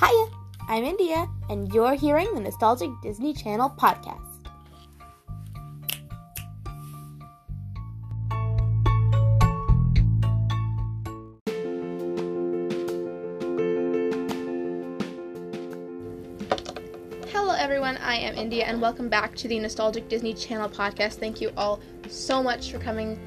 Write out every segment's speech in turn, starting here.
Hiya, I'm India, and you're hearing the Nostalgic Disney Channel podcast. Hello, everyone. I am India, and welcome back to the Nostalgic Disney Channel podcast. Thank you all so much for coming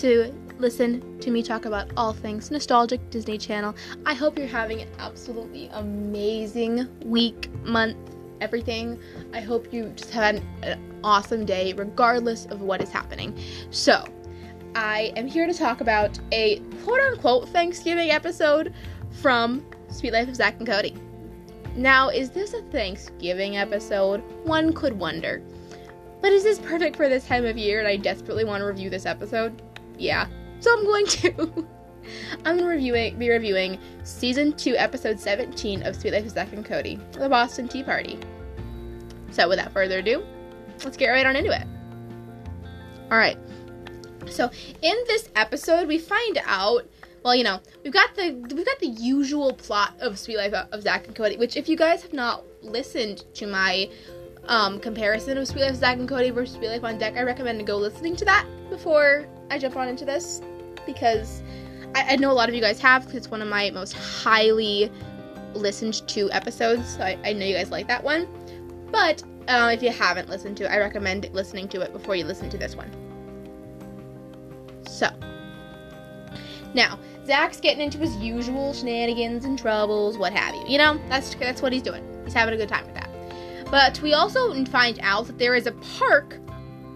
to listen to me talk about all things nostalgic Disney Channel. I hope you're having an absolutely amazing week, month, everything. I hope you just had an, awesome day, regardless of what is happening. So, I am here to talk about a quote unquote Thanksgiving episode from Suite Life of Zack and Cody. Now, is this a Thanksgiving episode? One could wonder. But is this perfect for this time of year and I desperately want to review this episode? Yeah. So I'm going to. I'm to reviewing, be reviewing season 2, episode 17 of Suite Life of Zack and Cody, The Boston Tea Party. So without further ado, let's get right on into it. Alright. So in this episode, we find out well, you know, we've got the we've got the usual plot of Suite Life of Zack and Cody, which if you guys have not listened to my um, comparison of Suite Life of Zack and Cody versus Suite Life on Deck, I recommend to go listening to that before I jump on into this because I, I know a lot of you guys have because it's one of my most highly listened to episodes. So I, I know you guys like that one, but uh, if you haven't listened to it, I recommend listening to it before you listen to this one. So now Zack's getting into his usual shenanigans and troubles, what have you. You know, that's that's what he's doing. He's having a good time with that. But we also find out that there is a park.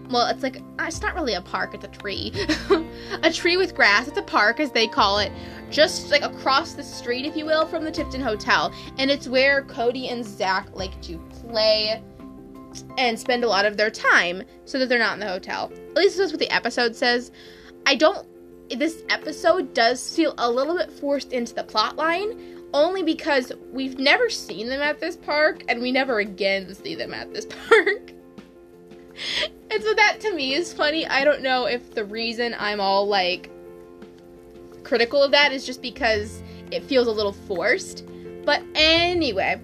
Well, it's like uh, it's not really a park; it's a tree, a tree with grass. It's a park, as they call it, just like across the street, if you will, from the Tipton Hotel, and it's where Cody and Zack like to play and spend a lot of their time, so that they're not in the hotel. At least that's what the episode says. I don't this episode does feel a little bit forced into the plot line only because we've never seen them at this park and we never again see them at this park. And so that to me is funny. I don't know if the reason I'm all like critical of that is just because it feels a little forced. But anyway,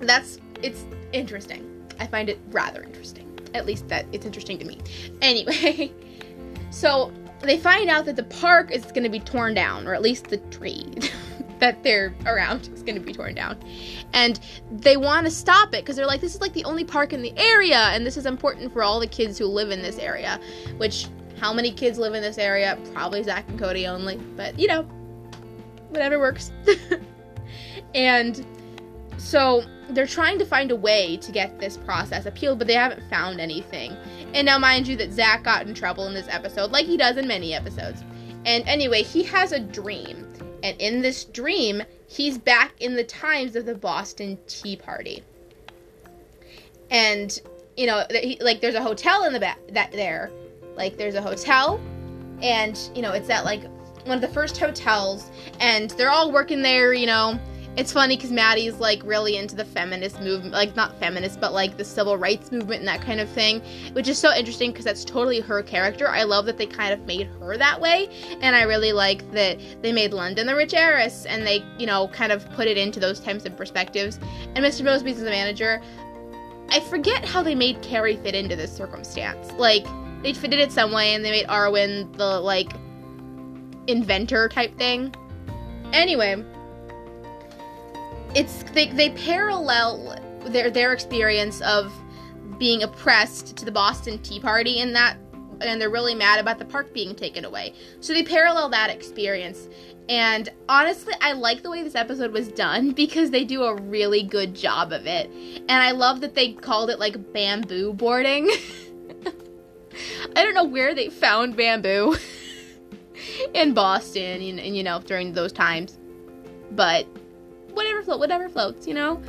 that's it's interesting. I find it rather interesting. At least that it's interesting to me. Anyway, so they find out that the park is going to be torn down, or at least the tree that they're around is going to be torn down. And they want to stop it because they're like, this is like the only park in the area, and this is important for all the kids who live in this area. Which, how many kids live in this area? Probably Zack and Cody only, but you know, whatever works. and so they're trying to find a way to get this process appealed, but they haven't found anything. And now, mind you, that Zach got in trouble in this episode, like he does in many episodes. And anyway, he has a dream. And in this dream, he's back in the times of the Boston Tea Party. And, you know, like there's a hotel in the back that there. Like there's a hotel, and, you know, it's at like one of the first hotels, and they're all working there, you know it's funny because Maddie's like really into the feminist movement, like not feminist, but like the civil rights movement and that kind of thing, which is so interesting because that's totally her character. I love that they kind of made her that way, and I really like that they made London the rich heiress, and they, you know, kind of put it into those types of perspectives. And Mr. Moseby's the manager. I forget how they made Carey fit into this circumstance. Like they fitted it some way, and they made Arwin the like inventor type thing. Anyway it's they they parallel their their experience of being oppressed to the Boston Tea Party in that and they're really mad about the park being taken away. So they parallel that experience. And honestly, I like the way this episode was done because they do a really good job of it. And I love that they called it like bamboo boarding. I don't know where they found bamboo in Boston and, and you know during those times. But whatever whatever floats, you know.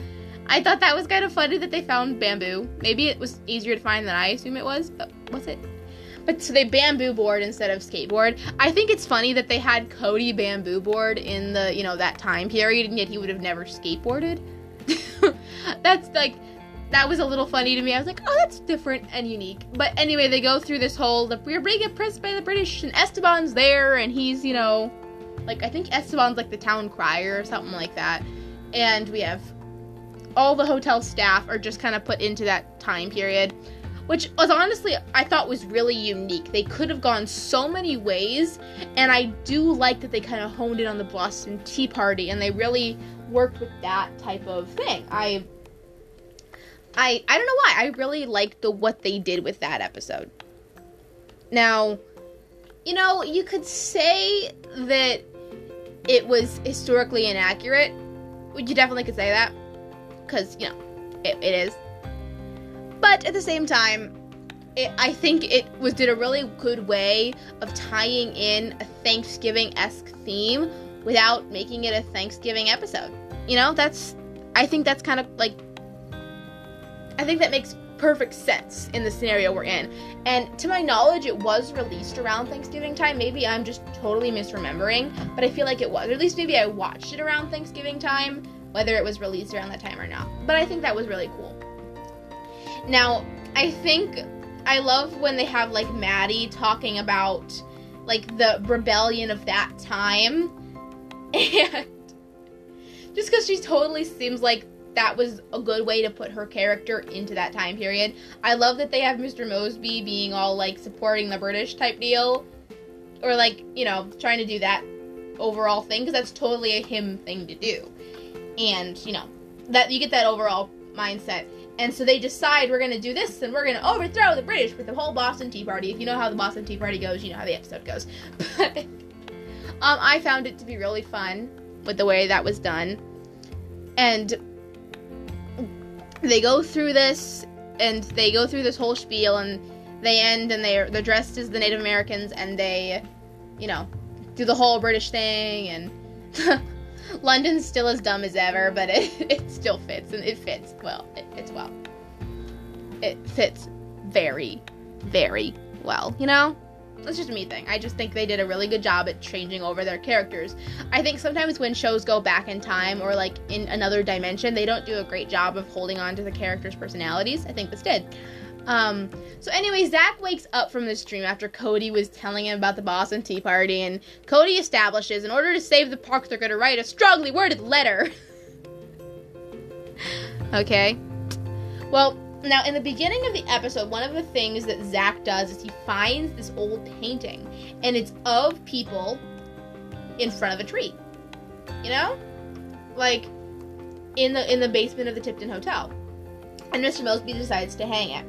I thought that was kind of funny that they found bamboo. Maybe it was easier to find than I assume it was, but was it? But so they bamboo board instead of skateboard. I think it's funny that they had Cody bamboo board in the, you know, that time period and yet he would have never skateboarded. that's like that was a little funny to me. I was like, oh, that's different and unique. But anyway, they go through this whole the, we're being oppressed by the British and Esteban's there and he's, you know, like I think Esteban's like the town crier or something like that and we have all the hotel staff are just kind of put into that time period which was honestly I thought was really unique. They could have gone so many ways, and I do like that they kind of honed in on the Boston Tea Party and they really worked with that type of thing. I I I don't know why. I really liked the what they did with that episode. Now, you know, you could say that it was historically inaccurate. You definitely could say that cuz, you know, it, it is but at the same time, it, I think it was did a really good way of tying in a Thanksgiving esque theme without making it a Thanksgiving episode. You know, that's I think that's kind of like I think that makes perfect sense in the scenario we're in. And to my knowledge, it was released around Thanksgiving time. Maybe I'm just totally misremembering, but I feel like it was. Or at least maybe I watched it around Thanksgiving time, whether it was released around that time or not. But I think that was really cool. Now, I think I love when they have like Maddie talking about like the rebellion of that time. And just because she totally seems like that was a good way to put her character into that time period. I love that they have Mr. Moseby being all like supporting the British type deal. Or like, you know, trying to do that overall thing because that's totally a him thing to do. And, you know, that you get that overall mindset. And so they decide we're to do this and we're to overthrow the British with the whole Boston Tea Party. If you know how the Boston Tea Party goes, you know how the episode goes. But um, I found it to be really fun with the way that was done. And they go through this and they go through this whole spiel and they end and they're they're dressed as the Native Americans and they, you know, do the whole British thing and London's still as dumb as ever, but it, it still fits, and it fits well. It fits well. It fits very, very well, you know? That's just a me thing. I just think they did a really good job at changing over their characters. I think sometimes when shows go back in time or like in another dimension, they don't do a great job of holding on to the characters' personalities. I think this did. Um, so anyway, Zack wakes up from this dream after Cody was telling him about the Boston Tea Party, and Cody establishes in order to save the park, they're going to write a strongly worded letter. okay. Well, now in the beginning of the episode, one of the things that Zack does is he finds this old painting, and it's of people in front of a tree. You know, like in the in the basement of the Tipton Hotel. And Mr. Moseby decides to hang it.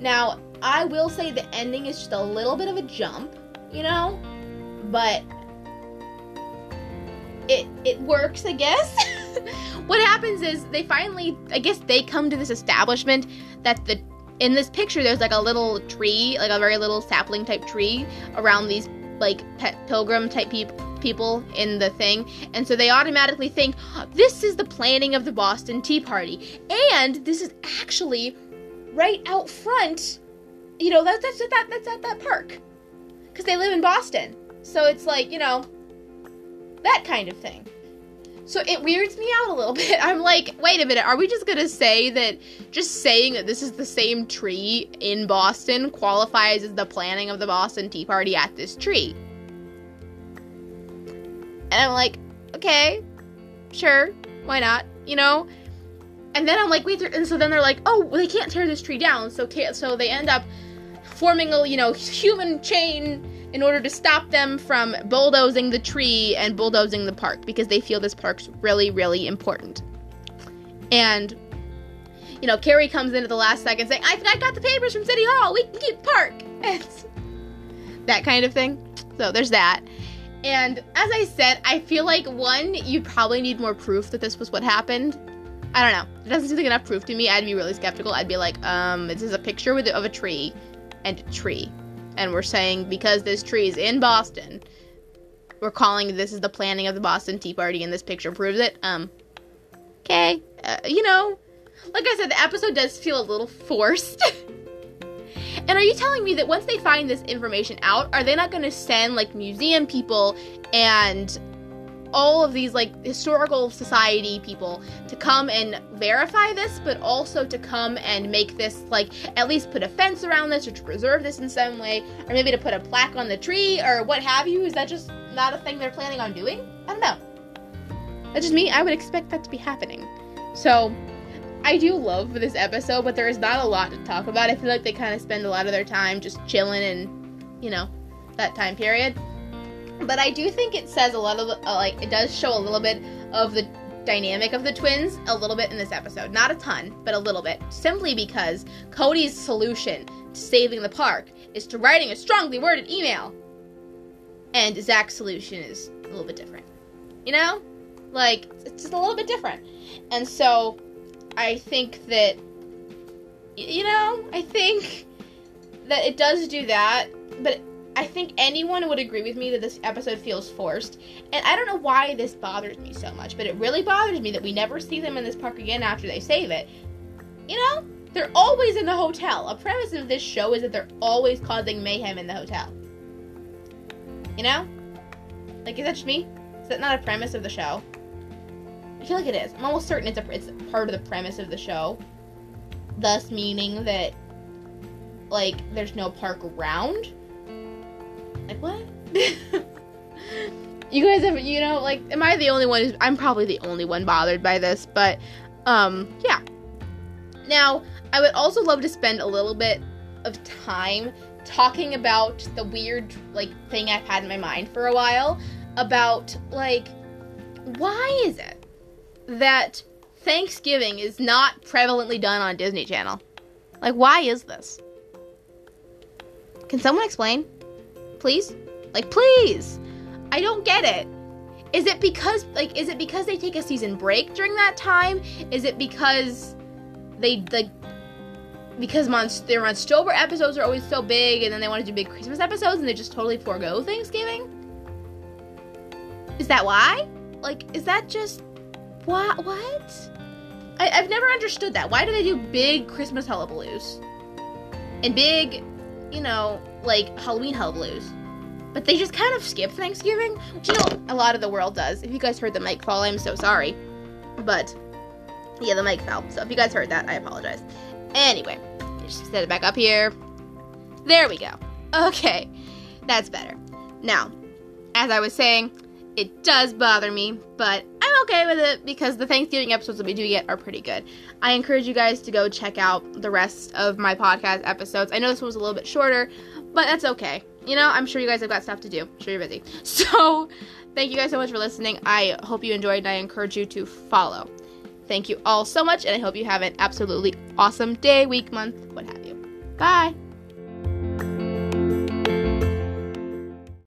Now, I will say the ending is just a little bit of a jump, you know, but it it works, I guess. what happens is they finally, I guess they come to this establishment that the in this picture there's like a little tree, like a very little sapling type tree around these like pet pilgrim type people people in the thing and so they automatically think this is the planning of the Boston Tea Party and this is actually right out front. You know, that's that's that that's at that park, because they live in Boston. So it's like you know, that kind of thing. So it weirds me out a little bit. I'm like, wait a minute, are we just gonna say that just saying that this is the same tree in Boston qualifies as the planning of the Boston Tea Party at this tree? And I'm like, okay, sure, why not? You know? And then I'm like, wait, and so then they're like, oh, well, they can't tear this tree down. So so they end up forming a you know human chain in order to stop them from bulldozing the tree and bulldozing the park because they feel this park's really really important. And you know, Carey comes in at the last second saying, I, I got the papers from City Hall. We can keep park. It's that kind of thing. So there's that. And as I said, I feel like one, you probably need more proof that this was what happened. I don't know. It doesn't seem like enough proof to me. I'd be really skeptical. I'd be like, um, this is a picture with of a tree and tree, and we're saying because this tree is in Boston, we're calling this is the planning of the Boston Tea Party, and this picture proves it. Um, okay, uh, you know, like I said, the episode does feel a little forced. and are you telling me that once they find this information out, are they not going to send like museum people and all of these like historical society people to come and verify this, but also to come and make this like at least put a fence around this or to preserve this in some way, or maybe to put a plaque on the tree or what have you. Is that just not a thing they're planning on doing? I don't know. That's just me. I would expect that to be happening. So, I do love this episode, but there is not a lot to talk about. I feel like they kind of spend a lot of their time just chilling and, you know, that time period. But I do think it says a lot of, uh, like, it does show a little bit of the dynamic of the twins a little bit in this episode. Not a ton, but a little bit. Simply because Cody's solution to saving the park is to writing a strongly worded email. And Zack's solution is a little bit different. You know? Like, it's just a little bit different. And so, I think that, you know, I think that it does do that, but I think anyone would agree with me that this episode feels forced. And I don't know why this bothers me so much, but it really bothers me that we never see them in this park again after they save it. You know, they're always in the hotel. A premise of this show is that they're always causing mayhem in the hotel. You know? Like, is that just me? Is that not a premise of the show? I feel like it is. I'm almost certain it's a it's part of the premise of the show. Thus meaning that like there's no park around. Like what? you guys have you know like am I the only one who's I'm probably the only one bothered by this, but um yeah. Now, I would also love to spend a little bit of time talking about the weird like thing I've had in my mind for a while about like why is it that Thanksgiving is not prevalently done on Disney Channel. Like, why is this? Can someone explain? Please? Like, please! I don't get it. Is it because, like, is it because they take a season break during that time? Is it because they, like, because Monst- their Monstober episodes are always so big and then they want to do big Christmas episodes and they just totally forego Thanksgiving? Is that why? Like, is that just what? What? I, have never understood that. Why do they do big Christmas hullabaloos? And big, you know, like Halloween Hell Blues. But they just kind of skip Thanksgiving, which you know a lot of the world does. If you guys heard the mic fall, I'm so sorry. But yeah, the mic fell. So if you guys heard that, I apologize. Anyway, just set it back up here. There we go. Okay, that's better. Now, as I was saying, it does bother me, but I'm okay with it because the Thanksgiving episodes that we do get are pretty good. I encourage you guys to go check out the rest of my podcast episodes. I know this one was a little bit shorter, but that's okay. You know, I'm sure you guys have got stuff to do. I'm sure you're busy. So, thank you guys so much for listening. I hope you enjoyed and I encourage you to follow. Thank you all so much, and I hope you have an absolutely awesome day, week, month, what have you. Bye.